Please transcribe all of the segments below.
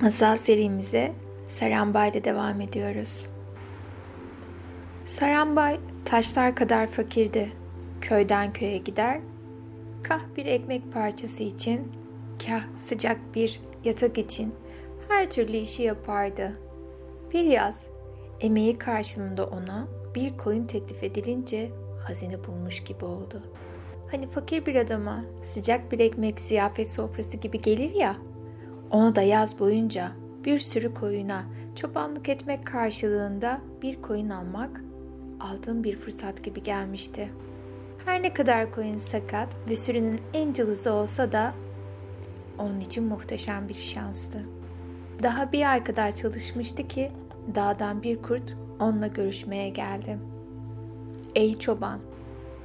Masal serimize Sarambay ile devam ediyoruz. Sarambay taşlar kadar fakirdi. Köyden köye gider, kah bir ekmek parçası için, kah sıcak bir yatak için her türlü işi yapardı. Bir yaz emeği karşılığında ona bir koyun teklif edilince hazine bulmuş gibi oldu. Hani fakir bir adama sıcak bir ekmek ziyafet sofrası gibi gelir ya, ona da yaz boyunca bir sürü koyuna çobanlık etmek karşılığında bir koyun almak aldığım bir fırsat gibi gelmişti. Her ne kadar koyun sakat ve sürünün en cılızı olsa da onun için muhteşem bir şanstı. Daha bir ay kadar çalışmıştı ki dağdan bir kurt onunla görüşmeye geldi. Ey çoban,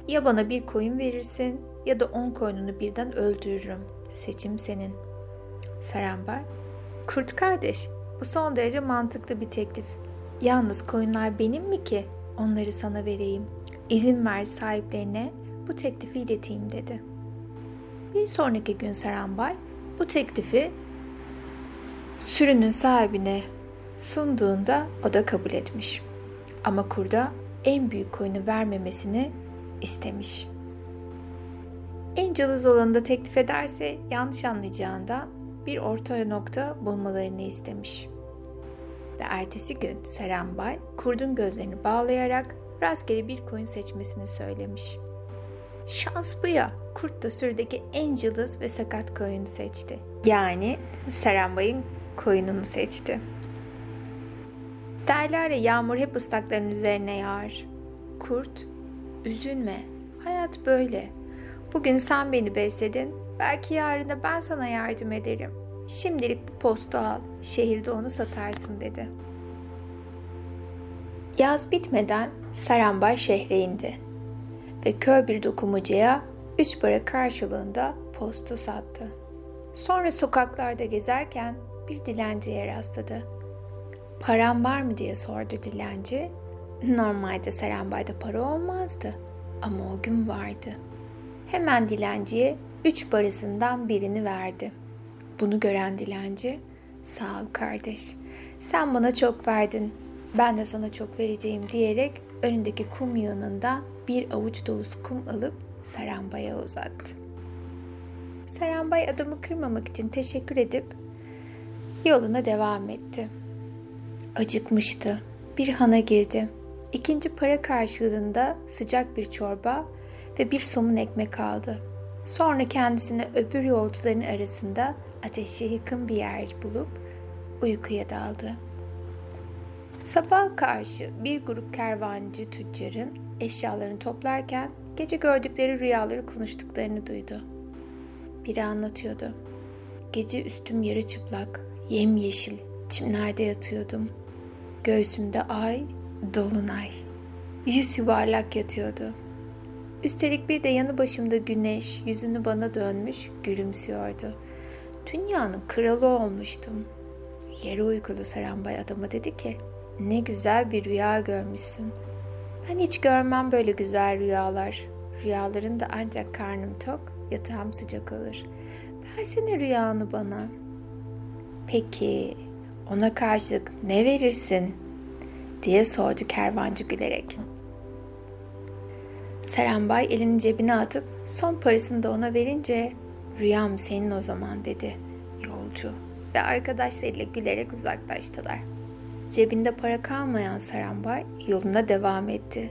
ya bana bir koyun verirsin ya da on koyununu birden öldürürüm. Seçim senin. Sarambay, kurt kardeş, bu son derece mantıklı bir teklif. Yalnız koyunlar benim mi ki onları sana vereyim? İzin ver sahiplerine bu teklifi ileteyim dedi. Bir sonraki gün Sarambay bu teklifi sürünün sahibine sunduğunda o da kabul etmiş. Ama kurda en büyük koyunu vermemesini istemiş. En cılız olanı da teklif ederse yanlış anlayacağından bir orta nokta bulmalarını istemiş. Ve ertesi gün Serembay kurdun gözlerini bağlayarak rastgele bir koyun seçmesini söylemiş. Şans bu ya, kurt da sürüdeki en cılız ve sakat koyunu seçti. Yani Serambay'ın koyununu seçti. Derler ya yağmur hep ıslakların üzerine yağar. Kurt, üzülme, hayat böyle. Bugün sen beni besledin, belki yarın da ben sana yardım ederim. Şimdilik bu postu al, şehirde onu satarsın dedi. Yaz bitmeden Sarambay şehre indi ve köy bir dokumucuya üç para karşılığında postu sattı. Sonra sokaklarda gezerken bir dilenciye rastladı. Param var mı diye sordu dilenci. Normalde Serambay'da para olmazdı ama o gün vardı. Hemen dilenciye üç parasından birini verdi. Bunu gören dilenci, sağ ol kardeş, sen bana çok verdin, ben de sana çok vereceğim diyerek önündeki kum yığınından bir avuç dolusu kum alıp Sarambay'a uzattı. Sarambay adamı kırmamak için teşekkür edip yoluna devam etti. Acıkmıştı. Bir hana girdi. İkinci para karşılığında sıcak bir çorba ve bir somun ekmek aldı. Sonra kendisine öbür yolcuların arasında ateşe yakın bir yer bulup uykuya daldı. Sabah karşı bir grup kervancı tüccarın eşyalarını toplarken gece gördükleri rüyaları konuştuklarını duydu. Biri anlatıyordu. Gece üstüm yarı çıplak, yemyeşil, çimlerde yatıyordum. Göğsümde ay, dolunay. Yüz yuvarlak yatıyordu. Üstelik bir de yanı başımda güneş yüzünü bana dönmüş gülümsüyordu. Dünyanın kralı olmuştum. Yere uykulu Sarambay adama dedi ki ne güzel bir rüya görmüşsün. Ben hiç görmem böyle güzel rüyalar. Rüyaların da ancak karnım tok, yatağım sıcak olur. Versene rüyanı bana. Peki ona karşılık ne verirsin? diye sordu kervancı gülerek. Serambay elini cebine atıp son parasını da ona verince rüyam senin o zaman dedi yolcu ve arkadaşlarıyla gülerek uzaklaştılar. Cebinde para kalmayan Sarambay yoluna devam etti.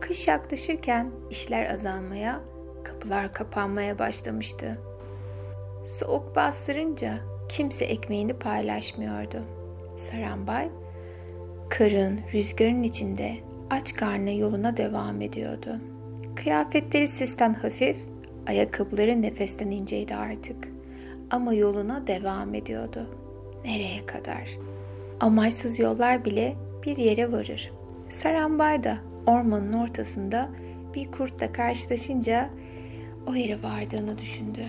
Kış yaklaşırken işler azalmaya, kapılar kapanmaya başlamıştı. Soğuk bastırınca kimse ekmeğini paylaşmıyordu. Sarambay, karın, rüzgarın içinde aç karnına yoluna devam ediyordu. Kıyafetleri sisten hafif, ayakkabıları nefesten inceydi artık. Ama yoluna devam ediyordu. Nereye kadar? Amaçsız yollar bile bir yere varır. Sarambay da ormanın ortasında bir kurtla karşılaşınca o yere vardığını düşündü.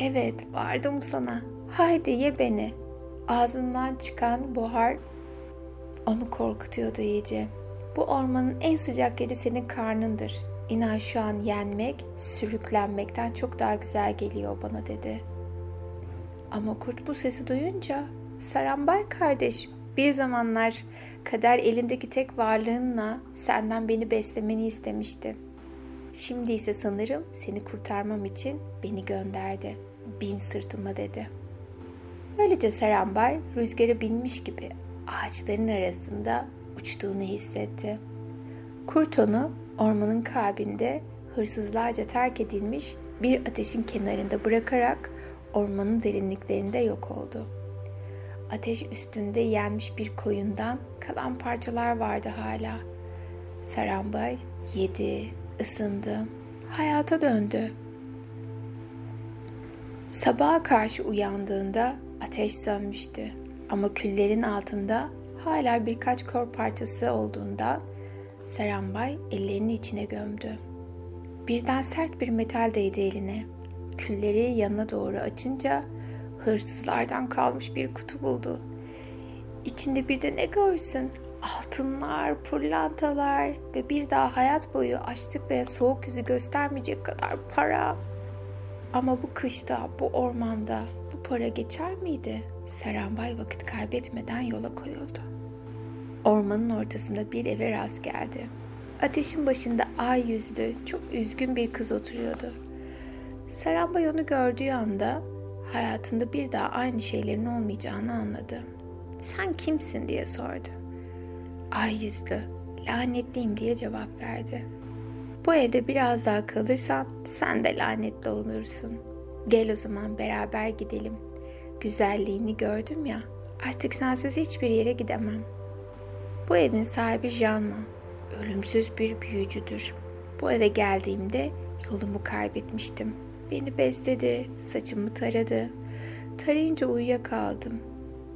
Evet, vardım sana. Haydi ye beni. Ağzından çıkan buhar onu korkutuyordu iyice. Bu ormanın en sıcak yeri senin karnındır. İnan şu an yenmek, sürüklenmekten çok daha güzel geliyor bana dedi. Ama kurt bu sesi duyunca Sarambay kardeş, bir zamanlar kader elindeki tek varlığınla senden beni beslemeni istemişti. Şimdi ise sanırım seni kurtarmam için beni gönderdi. Bin sırtıma dedi. Böylece Sarambay rüzgara binmiş gibi ağaçların arasında uçtuğunu hissetti. Kurt onu ormanın kalbinde hırsızlarca terk edilmiş bir ateşin kenarında bırakarak ormanın derinliklerinde yok oldu. Ateş üstünde yenmiş bir koyundan kalan parçalar vardı hala. Sarambay yedi, ısındı, hayata döndü. Sabaha karşı uyandığında ateş sönmüştü ama küllerin altında hala birkaç kor parçası olduğundan Sarambay ellerini içine gömdü. Birden sert bir metal değdi eline. Külleri yanına doğru açınca hırsızlardan kalmış bir kutu buldu. İçinde bir de ne görsün? Altınlar, pırlantalar ve bir daha hayat boyu açlık ve soğuk yüzü göstermeyecek kadar para. Ama bu kışta, bu ormanda bu para geçer miydi? Serenbay vakit kaybetmeden yola koyuldu. Ormanın ortasında bir eve rast geldi. Ateşin başında ay yüzlü, çok üzgün bir kız oturuyordu. Sarambay onu gördüğü anda hayatında bir daha aynı şeylerin olmayacağını anladı. Sen kimsin diye sordu. Ay yüzlü, lanetliyim diye cevap verdi. Bu evde biraz daha kalırsan sen de lanetli olursun. Gel o zaman beraber gidelim. Güzelliğini gördüm ya, artık sensiz hiçbir yere gidemem. Bu evin sahibi Janma ölümsüz bir büyücüdür. Bu eve geldiğimde yolumu kaybetmiştim. Beni besledi, saçımı taradı. Tarayınca uyuyakaldım.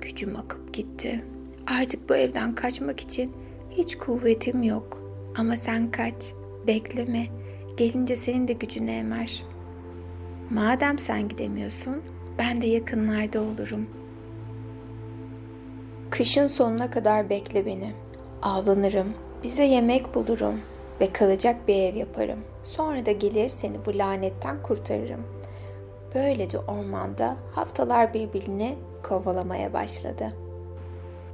Gücüm akıp gitti. Artık bu evden kaçmak için hiç kuvvetim yok. Ama sen kaç, bekleme. Gelince senin de gücünü emer. Madem sen gidemiyorsun, ben de yakınlarda olurum. Kışın sonuna kadar bekle beni. Avlanırım, bize yemek bulurum ve kalacak bir ev yaparım. Sonra da gelir seni bu lanetten kurtarırım. Böylece ormanda haftalar birbirini kovalamaya başladı.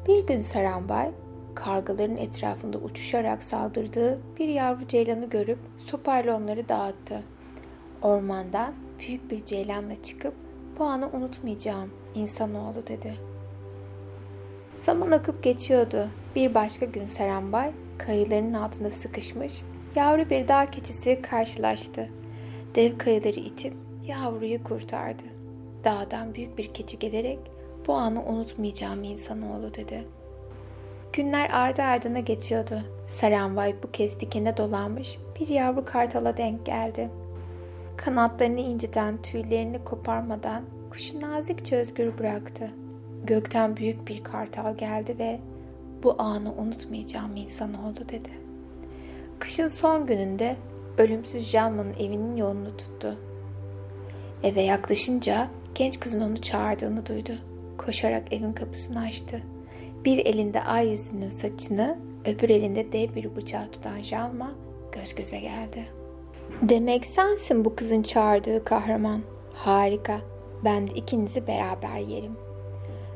Bir gün Sarambay, kargaların etrafında uçuşarak saldırdığı bir yavru ceylanı görüp sopayla onları dağıttı. Ormanda büyük bir ceylanla çıkıp bu anı unutmayacağım insanoğlu dedi. Zaman akıp geçiyordu. Bir başka gün Sarambay kayıların altında sıkışmış yavru bir dağ keçisi karşılaştı. Dev kayıları itip yavruyu kurtardı. Dağdan büyük bir keçi gelerek bu anı unutmayacağım insanoğlu dedi. Günler ardı ardına geçiyordu. Saranvay bu kez dikene dolanmış bir yavru kartala denk geldi. Kanatlarını inciten, tüylerini koparmadan kuşu nazikçe özgür bıraktı. Gökten büyük bir kartal geldi ve bu anı unutmayacağım insanoğlu dedi. Kışın son gününde ölümsüz Janman'ın evinin yolunu tuttu. Eve yaklaşınca genç kızın onu çağırdığını duydu. Koşarak evin kapısını açtı. Bir elinde ay yüzünün saçını, öbür elinde dev bir bıçağı tutan Janma göz göze geldi. Demek sensin bu kızın çağırdığı kahraman. Harika. Ben de ikinizi beraber yerim.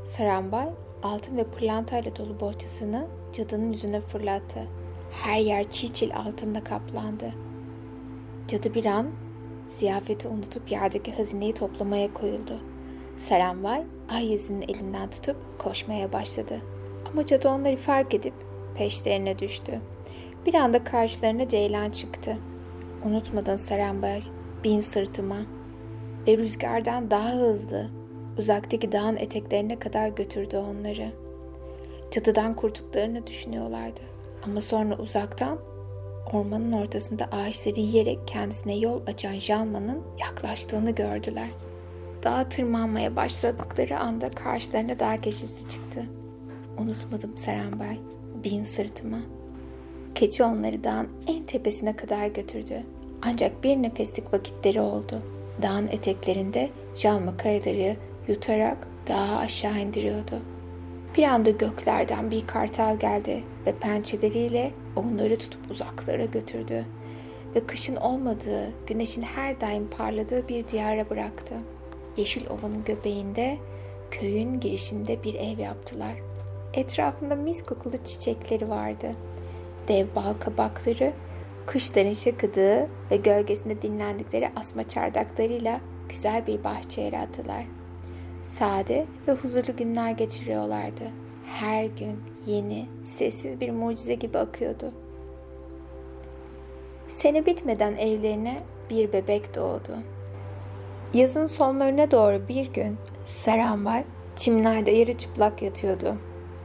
Sarambay altın ve pırlantayla dolu bohçasını cadının yüzüne fırlattı. Her yer çiçil altında kaplandı. Cadı bir an ziyafeti unutup yerdeki hazineyi toplamaya koyuldu. Saranvay ay yüzünün elinden tutup koşmaya başladı. Ama cadı onları fark edip peşlerine düştü. Bir anda karşılarına Ceylan çıktı. Unutmadın Saranvay, bin sırtıma. Ve rüzgardan daha hızlı, uzaktaki dağın eteklerine kadar götürdü onları. Cadıdan kurtuklarını düşünüyorlardı. Ama sonra uzaktan ormanın ortasında ağaçları yiyerek kendisine yol açan Jalma'nın yaklaştığını gördüler. Dağa tırmanmaya başladıkları anda karşılarına dağ keçisi çıktı. Unutmadım Serenbay, bin sırtıma. Keçi onları dağın en tepesine kadar götürdü. Ancak bir nefeslik vakitleri oldu. Dağın eteklerinde Jalma kayaları yutarak dağı aşağı indiriyordu. Bir anda göklerden bir kartal geldi ve pençeleriyle onları tutup uzaklara götürdü ve kışın olmadığı, güneşin her daim parladığı bir diyara bıraktı. Yeşil ovanın göbeğinde köyün girişinde bir ev yaptılar. Etrafında mis kokulu çiçekleri vardı. Dev bal kabakları, kuşların şakıdığı ve gölgesinde dinlendikleri asma çardaklarıyla güzel bir bahçe yarattılar. Sade ve huzurlu günler geçiriyorlardı. Her gün yeni, sessiz bir mucize gibi akıyordu. Sene bitmeden evlerine bir bebek doğdu. Yazın sonlarına doğru bir gün Saranbay çimlerde yarı çıplak yatıyordu.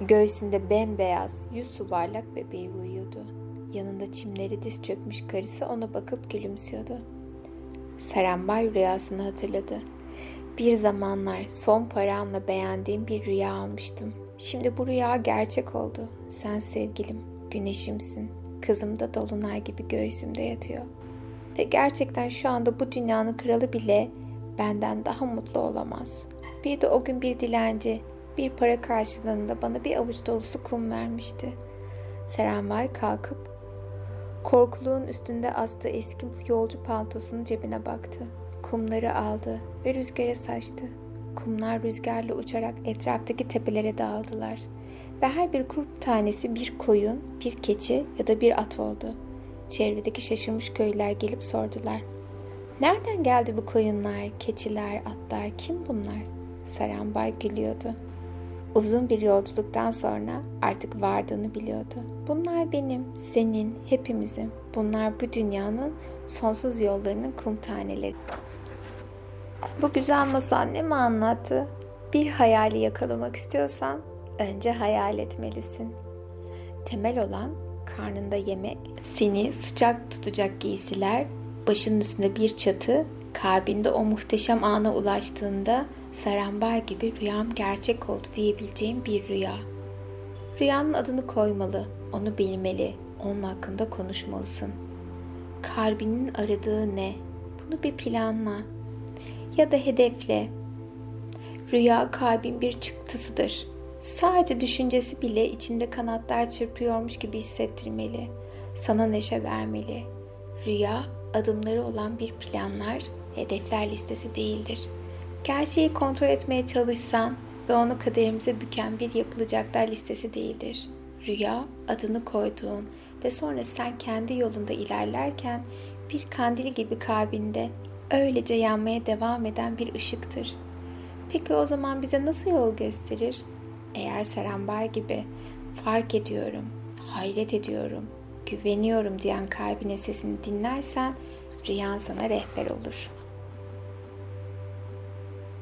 Göğsünde bembeyaz, yüz suvarlak bebeği uyuyordu. Yanında çimleri diz çökmüş karısı ona bakıp gülümsüyordu. Saranbay rüyasını hatırladı. Bir zamanlar son paramla beğendiğim bir rüya almıştım. Şimdi bu rüya gerçek oldu. Sen sevgilim, güneşimsin. Kızım da dolunay gibi göğsümde yatıyor. Ve gerçekten şu anda bu dünyanın kralı bile benden daha mutlu olamaz. Bir de o gün bir dilenci bir para karşılığında bana bir avuç dolusu kum vermişti. Serenbay kalkıp korkuluğun üstünde astığı eski yolcu paltosunun cebine baktı. Kumları aldı ve rüzgara saçtı. Kumlar rüzgarla uçarak etraftaki tepelere dağıldılar. Ve her bir kum tanesi bir koyun, bir keçi ya da bir at oldu. Çevredeki şaşırmış köylüler gelip sordular. Nereden geldi bu koyunlar, keçiler, atlar, kim bunlar? Saranbay gülüyordu. Uzun bir yolculuktan sonra artık vardığını biliyordu. Bunlar benim, senin, hepimizin. Bunlar bu dünyanın sonsuz yollarının kum taneleri. Bu güzel masal ne mi anlattı? Bir hayali yakalamak istiyorsan önce hayal etmelisin. Temel olan karnında yemek, seni sıcak tutacak giysiler, başının üstünde bir çatı, kalbinde o muhteşem ana ulaştığında sarambay gibi rüyam gerçek oldu diyebileceğim bir rüya. Rüyanın adını koymalı, onu bilmeli, onun hakkında konuşmalısın. Kalbinin aradığı ne? Bunu bir planla ya da hedefle. Rüya kalbin bir çıktısıdır. Sadece düşüncesi bile içinde kanatlar çırpıyormuş gibi hissettirmeli. Sana neşe vermeli. Rüya adımları olan bir planlar, hedefler listesi değildir. Gerçeği kontrol etmeye çalışsan ve onu kaderimize büken bir yapılacaklar listesi değildir. Rüya adını koyduğun ve sonra sen kendi yolunda ilerlerken bir kandil gibi kalbinde öylece yanmaya devam eden bir ışıktır. Peki o zaman bize nasıl yol gösterir? Eğer Sarambay gibi fark ediyorum, hayret ediyorum, güveniyorum diyen kalbine sesini dinlersen rüyan sana rehber olur.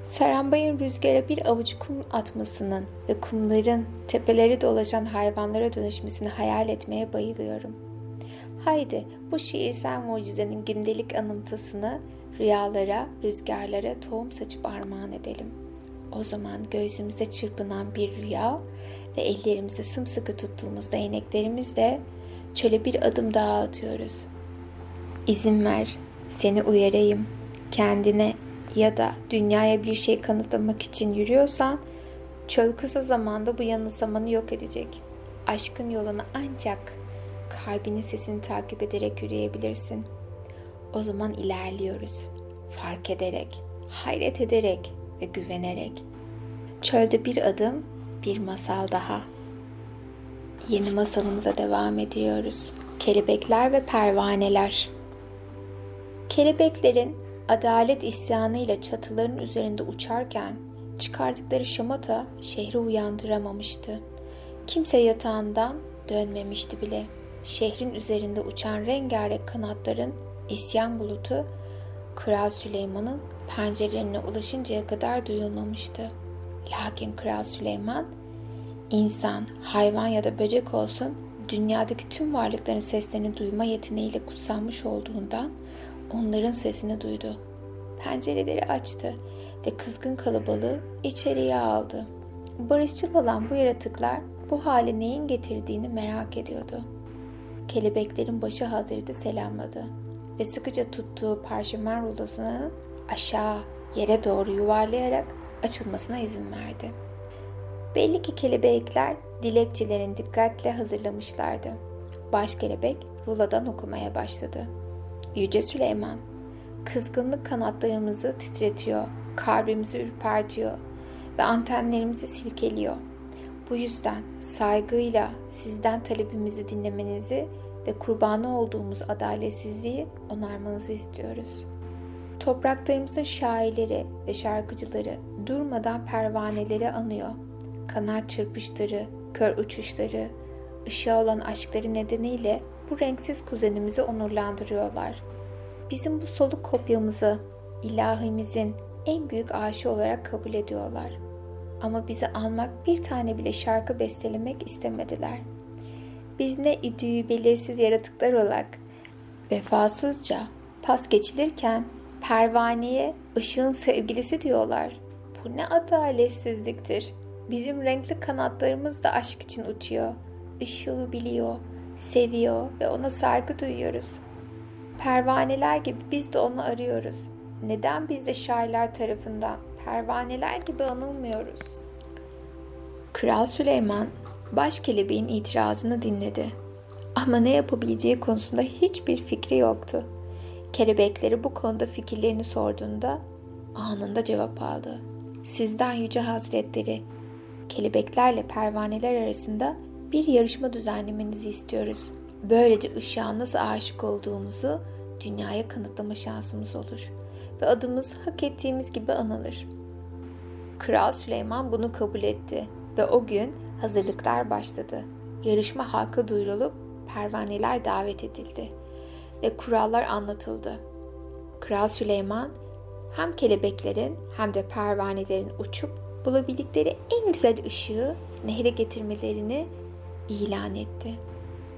Sarambay'ın rüzgara bir avuç kum atmasının ve kumların tepeleri dolaşan hayvanlara dönüşmesini hayal etmeye bayılıyorum. Haydi bu şiirsel mucizenin gündelik anımtısını rüyalara, rüzgarlara tohum saçıp armağan edelim. O zaman göğsümüze çırpınan bir rüya ve ellerimizde sımsıkı tuttuğumuz değneklerimizle çöle bir adım daha atıyoruz. İzin ver, seni uyarayım. Kendine ya da dünyaya bir şey kanıtlamak için yürüyorsan, çöl kısa zamanda bu yanılsamanı yok edecek. Aşkın yolunu ancak kalbinin sesini takip ederek yürüyebilirsin. O zaman ilerliyoruz. Fark ederek, hayret ederek ve güvenerek. Çölde bir adım, bir masal daha. Yeni masalımıza devam ediyoruz. Kelebekler ve pervaneler. Kelebeklerin adalet isyanıyla çatıların üzerinde uçarken çıkardıkları şamata şehri uyandıramamıştı. Kimse yatağından dönmemişti bile. Şehrin üzerinde uçan rengarenk kanatların isyan bulutu Kral Süleyman'ın pencerelerine ulaşıncaya kadar duyulmamıştı. Lakin Kral Süleyman insan, hayvan ya da böcek olsun dünyadaki tüm varlıkların seslerini duyma yeteneğiyle kutsanmış olduğundan onların sesini duydu. Pencereleri açtı ve kızgın kalabalığı içeriye aldı. Barışçıl olan bu yaratıklar bu hale neyin getirdiğini merak ediyordu. Kelebeklerin başı Hazret'i selamladı ve sıkıca tuttuğu parşömen rulosunu aşağı yere doğru yuvarlayarak açılmasına izin verdi. Belli ki kelebekler dilekçilerin dikkatle hazırlamışlardı. Baş kelebek rulodan okumaya başladı. Yüce Süleyman, kızgınlık kanatlarımızı titretiyor, kalbimizi ürpertiyor ve antenlerimizi silkeliyor. Bu yüzden saygıyla sizden talebimizi dinlemenizi ve kurbanı olduğumuz adaletsizliği onarmanızı istiyoruz. Topraklarımızın şairleri ve şarkıcıları durmadan pervaneleri anıyor. Kanat çırpışları, kör uçuşları, ışığa olan aşkları nedeniyle bu renksiz kuzenimizi onurlandırıyorlar. Bizim bu soluk kopyamızı ilahimizin en büyük aşı olarak kabul ediyorlar. Ama bizi almak bir tane bile şarkı bestelemek istemediler. Biz ne idüğü belirsiz yaratıklar olarak vefasızca pas geçilirken pervaneye ışığın sevgilisi diyorlar. Bu ne adaletsizliktir. Bizim renkli kanatlarımız da aşk için uçuyor. Işığı biliyor, seviyor ve ona saygı duyuyoruz. Pervaneler gibi biz de onu arıyoruz. Neden biz de şairler tarafından pervaneler gibi anılmıyoruz? Kral Süleyman baş kelebeğin itirazını dinledi. Ama ne yapabileceği konusunda hiçbir fikri yoktu. Kelebekleri bu konuda fikirlerini sorduğunda anında cevap aldı. Sizden yüce hazretleri, kelebeklerle pervaneler arasında bir yarışma düzenlemenizi istiyoruz. Böylece ışığa nasıl aşık olduğumuzu dünyaya kanıtlama şansımız olur ve adımız hak ettiğimiz gibi anılır. Kral Süleyman bunu kabul etti ve o gün hazırlıklar başladı. Yarışma halka duyurulup pervaneler davet edildi ve kurallar anlatıldı. Kral Süleyman hem kelebeklerin hem de pervanelerin uçup bulabildikleri en güzel ışığı nehre getirmelerini ilan etti.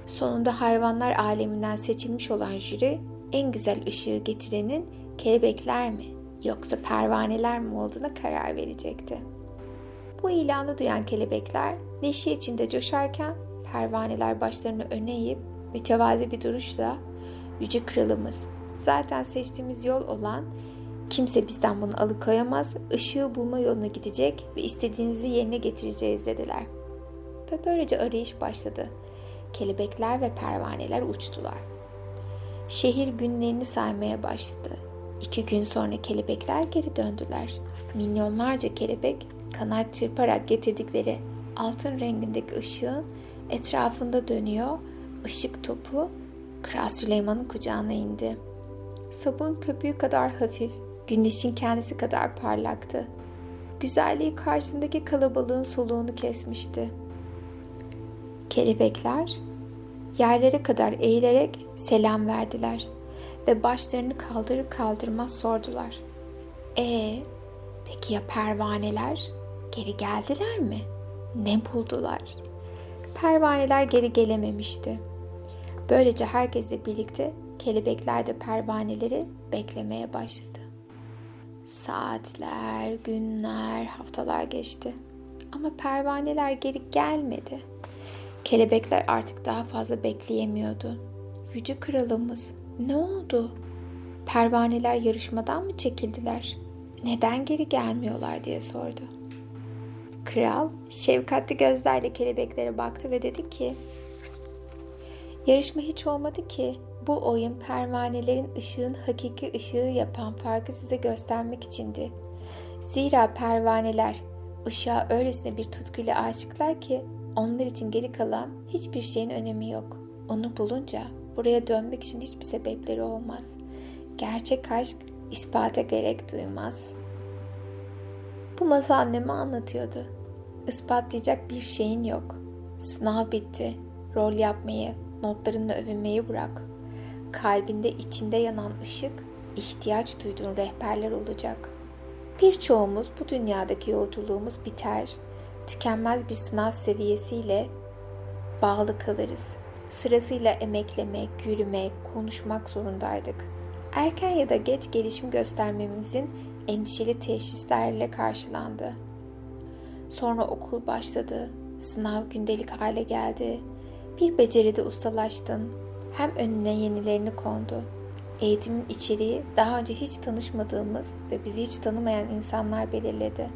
Sonunda hayvanlar aleminden seçilmiş olan jüri en güzel ışığı getirenin kelebekler mi yoksa pervaneler mi olduğuna karar verecekti. Bu ilanı duyan kelebekler neşe içinde coşarken pervaneler başlarını öne eğip mütevazi bir duruşla Yüce Kralımız zaten seçtiğimiz yol olan kimse bizden bunu alıkoyamaz, ışığı bulma yoluna gidecek ve istediğinizi yerine getireceğiz dediler. Ve böylece arayış başladı. Kelebekler ve pervaneler uçtular. Şehir günlerini saymaya başladı. İki gün sonra kelebekler geri döndüler. Milyonlarca kelebek kanat çırparak getirdikleri altın rengindeki ışığın etrafında dönüyor. Işık topu Kral Süleyman'ın kucağına indi. Sabun köpüğü kadar hafif, güneşin kendisi kadar parlaktı. Güzelliği karşısındaki kalabalığın soluğunu kesmişti. Kelebekler yerlere kadar eğilerek selam verdiler ve başlarını kaldırır kaldırmaz sordular. E peki ya pervaneler geri geldiler mi? Ne buldular? Pervaneler geri gelememişti. Böylece herkesle birlikte kelebekler de pervaneleri beklemeye başladı. Saatler, günler, haftalar geçti. Ama pervaneler geri gelmedi. Kelebekler artık daha fazla bekleyemiyordu. Yüce kralımız ne oldu? Pervaneler yarışmadan mı çekildiler? Neden geri gelmiyorlar diye sordu. Kral şefkatli gözlerle kelebeklere baktı ve dedi ki Yarışma hiç olmadı ki. Bu oyun pervanelerin ışığın hakiki ışığı yapan farkı size göstermek içindi. Zira pervaneler ışığa öylesine bir tutkuyla aşıklar ki onlar için geri kalan hiçbir şeyin önemi yok. Onu bulunca buraya dönmek için hiçbir sebepleri olmaz. Gerçek aşk ispata gerek duymaz. Bu masal anneme anlatıyordu. Ispatlayacak bir şeyin yok. Sınav bitti. Rol yapmayı, notlarınla övünmeyi bırak. Kalbinde içinde yanan ışık, ihtiyaç duyduğun rehberler olacak. Birçoğumuz bu dünyadaki yolculuğumuz biter, tükenmez bir sınav seviyesiyle bağlı kalırız. Sırasıyla emeklemek, yürümek, konuşmak zorundaydık. Erken ya da geç gelişim göstermemizin endişeli teşhislerle karşılandı. Sonra okul başladı, sınav gündelik hale geldi, bir beceride ustalaştın. Hem önüne yenilerini kondu. Eğitimin içeriği daha önce hiç tanışmadığımız ve bizi hiç tanımayan insanlar belirledi.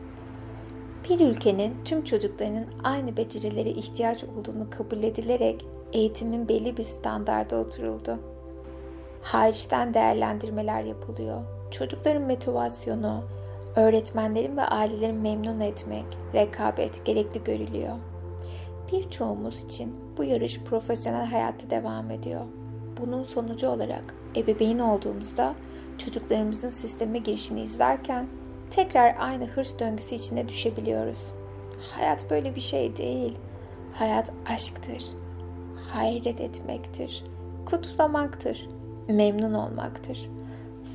Bir ülkenin tüm çocuklarının aynı becerilere ihtiyaç olduğunu kabul edilerek eğitimin belli bir standarda oturuldu. Hariçten değerlendirmeler yapılıyor. Çocukların motivasyonu, öğretmenlerin ve ailelerin memnun etmek, rekabet gerekli görülüyor. Birçoğumuz için bu yarış profesyonel hayatta devam ediyor. Bunun sonucu olarak ebeveyn olduğumuzda çocuklarımızın sisteme girişini izlerken tekrar aynı hırs döngüsü içine düşebiliyoruz. Hayat böyle bir şey değil. Hayat aşktır. Hayret etmektir. Kutlamaktır. Memnun olmaktır.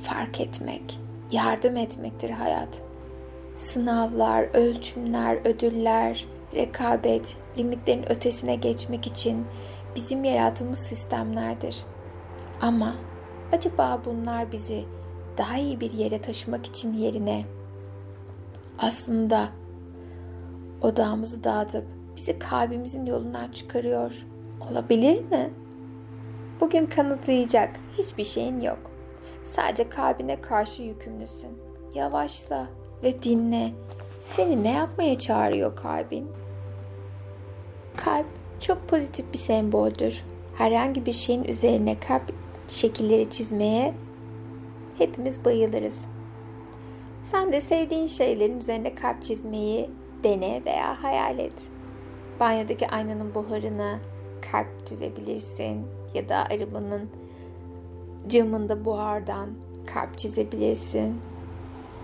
Fark etmek, yardım etmektir hayat. Sınavlar, ölçümler, ödüller, rekabet, limitlerin ötesine geçmek için bizim yarattığımız sistemlerdir. Ama acaba bunlar bizi daha iyi bir yere taşımak için yerine aslında odağımızı dağıtıp bizi kalbimizin yolundan çıkarıyor olabilir mi? Bugün kanıtlayacak hiçbir şeyin yok. Sadece kalbine karşı yükümlüsün. Yavaşla ve dinle. Seni ne yapmaya çağırıyor kalbin? Kalp çok pozitif bir semboldür. Herhangi bir şeyin üzerine kalp şekilleri çizmeye hepimiz bayılırız. Sen de sevdiğin şeylerin üzerine kalp çizmeyi dene veya hayal et. Banyodaki aynanın buharını kalp çizebilirsin ya da arabanın camında buhardan kalp çizebilirsin.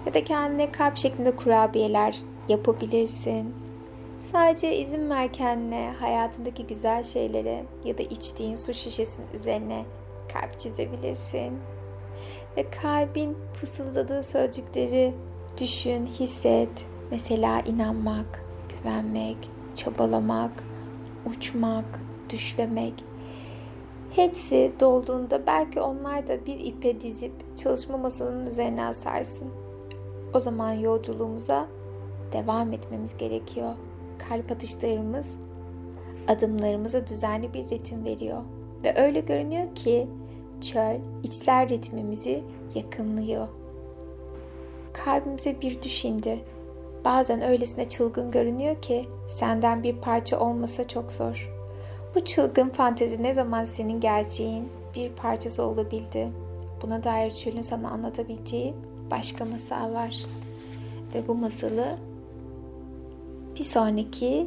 Ya da kendine kalp şeklinde kurabiyeler yapabilirsin. Sadece izin ver kendine hayatındaki güzel şeylere ya da içtiğin su şişesinin üzerine kalp çizebilirsin. Ve kalbin fısıldadığı sözcükleri düşün, hisset. Mesela inanmak, güvenmek, çabalamak, uçmak, düşlemek. Hepsi dolduğunda belki onlar da bir ipe dizip çalışma masanın üzerine asarsın. O zaman yolculuğumuza devam etmemiz gerekiyor. Kalp atışlarımız adımlarımıza düzenli bir ritim veriyor. Ve öyle görünüyor ki çöl içler ritmimizi yakınlıyor. Kalbimize bir düş indi. Bazen öylesine çılgın görünüyor ki senden bir parça olmasa çok zor. Bu çılgın fantezi ne zaman senin gerçeğin bir parçası olabildi? Buna dair çölün sana anlatabileceği başka masal var. Ve bu masalı bir sonraki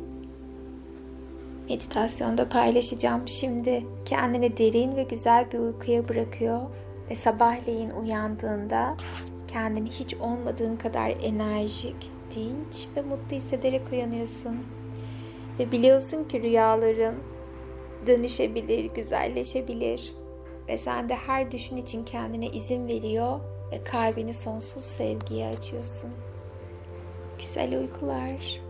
meditasyonda paylaşacağım. Şimdi kendini derin ve güzel bir uykuya bırakıyor ve sabahleyin uyandığında kendini hiç olmadığın kadar enerjik, dinç ve mutlu hissederek uyanıyorsun. Ve biliyorsun ki rüyaların dönüşebilir, güzelleşebilir ve sen de her düşün için kendine izin veriyor ve kalbini sonsuz sevgiye açıyorsun. Güzel uykular.